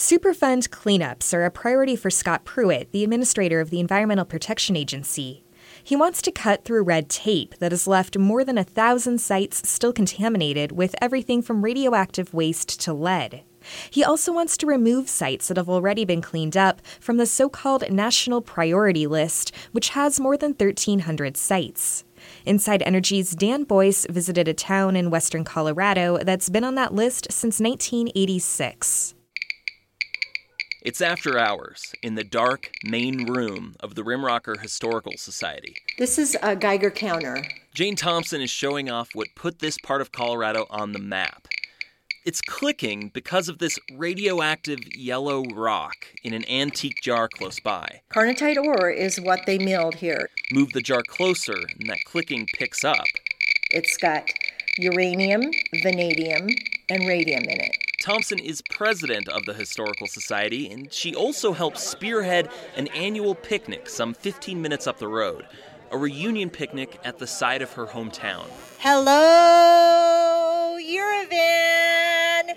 Superfund cleanups are a priority for Scott Pruitt, the administrator of the Environmental Protection Agency. He wants to cut through red tape that has left more than a thousand sites still contaminated with everything from radioactive waste to lead. He also wants to remove sites that have already been cleaned up from the so called National Priority List, which has more than 1,300 sites. Inside Energy's Dan Boyce visited a town in western Colorado that's been on that list since 1986. It's after hours in the dark main room of the Rimrocker Historical Society. This is a Geiger counter. Jane Thompson is showing off what put this part of Colorado on the map. It's clicking because of this radioactive yellow rock in an antique jar close by. Carnotite ore is what they milled here. Move the jar closer, and that clicking picks up. It's got uranium, vanadium, and radium in it. Thompson is president of the Historical Society, and she also helps spearhead an annual picnic some 15 minutes up the road, a reunion picnic at the site of her hometown. Hello, Uravan!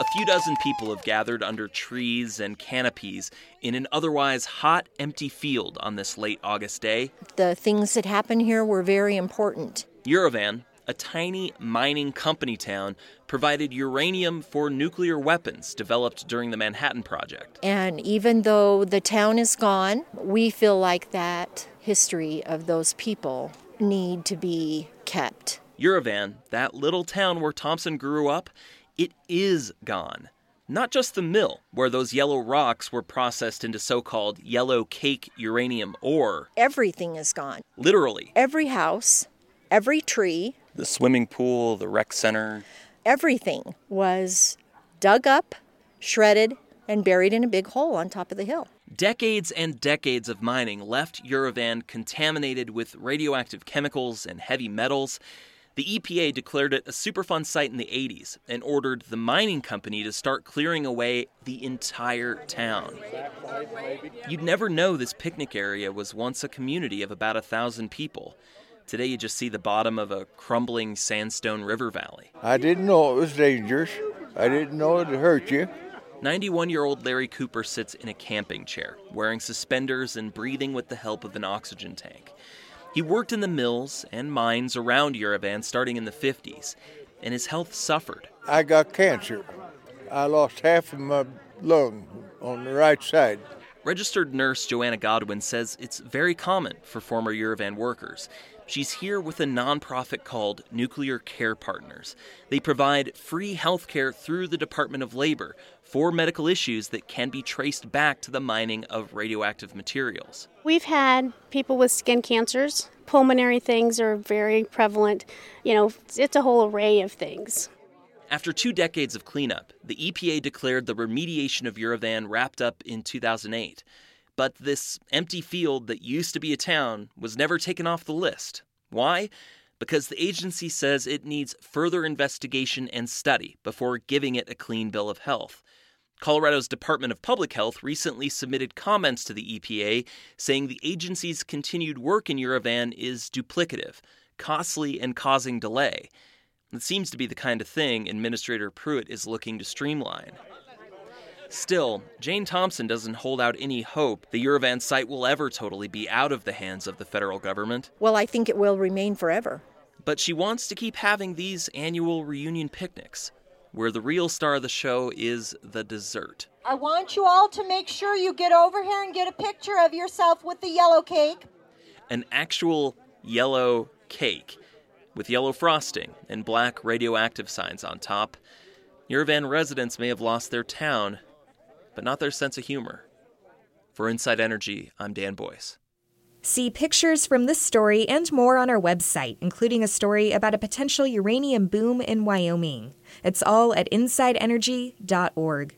A few dozen people have gathered under trees and canopies in an otherwise hot, empty field on this late August day. The things that happened here were very important. Uravan, a tiny mining company town, provided uranium for nuclear weapons developed during the Manhattan Project. And even though the town is gone, we feel like that history of those people need to be kept. Uravan, that little town where Thompson grew up, it is gone. Not just the mill, where those yellow rocks were processed into so called yellow cake uranium ore. Everything is gone. Literally. Every house, every tree, the swimming pool, the rec center. Everything was dug up, shredded, and buried in a big hole on top of the hill. Decades and decades of mining left Uravan contaminated with radioactive chemicals and heavy metals. The EPA declared it a Superfund site in the 80s and ordered the mining company to start clearing away the entire town. You'd never know this picnic area was once a community of about a thousand people. Today, you just see the bottom of a crumbling sandstone river valley. I didn't know it was dangerous. I didn't know it'd hurt you. 91 year old Larry Cooper sits in a camping chair, wearing suspenders and breathing with the help of an oxygen tank. He worked in the mills and mines around Uravan starting in the 50s, and his health suffered. I got cancer. I lost half of my lung on the right side. Registered nurse Joanna Godwin says it's very common for former Uravan workers. She's here with a nonprofit called Nuclear Care Partners. They provide free health care through the Department of Labor for medical issues that can be traced back to the mining of radioactive materials. We've had people with skin cancers, pulmonary things are very prevalent. You know, it's a whole array of things. After two decades of cleanup, the EPA declared the remediation of Uravan wrapped up in 2008. But this empty field that used to be a town was never taken off the list. Why? Because the agency says it needs further investigation and study before giving it a clean bill of health. Colorado's Department of Public Health recently submitted comments to the EPA saying the agency's continued work in Uravan is duplicative, costly, and causing delay. It seems to be the kind of thing Administrator Pruitt is looking to streamline. Still, Jane Thompson doesn't hold out any hope the Uravan site will ever totally be out of the hands of the federal government. Well, I think it will remain forever. But she wants to keep having these annual reunion picnics, where the real star of the show is the dessert. I want you all to make sure you get over here and get a picture of yourself with the yellow cake. An actual yellow cake with yellow frosting and black radioactive signs on top. Uravan residents may have lost their town, but not their sense of humor. For Inside Energy, I'm Dan Boyce. See pictures from this story and more on our website, including a story about a potential uranium boom in Wyoming. It's all at insideenergy.org.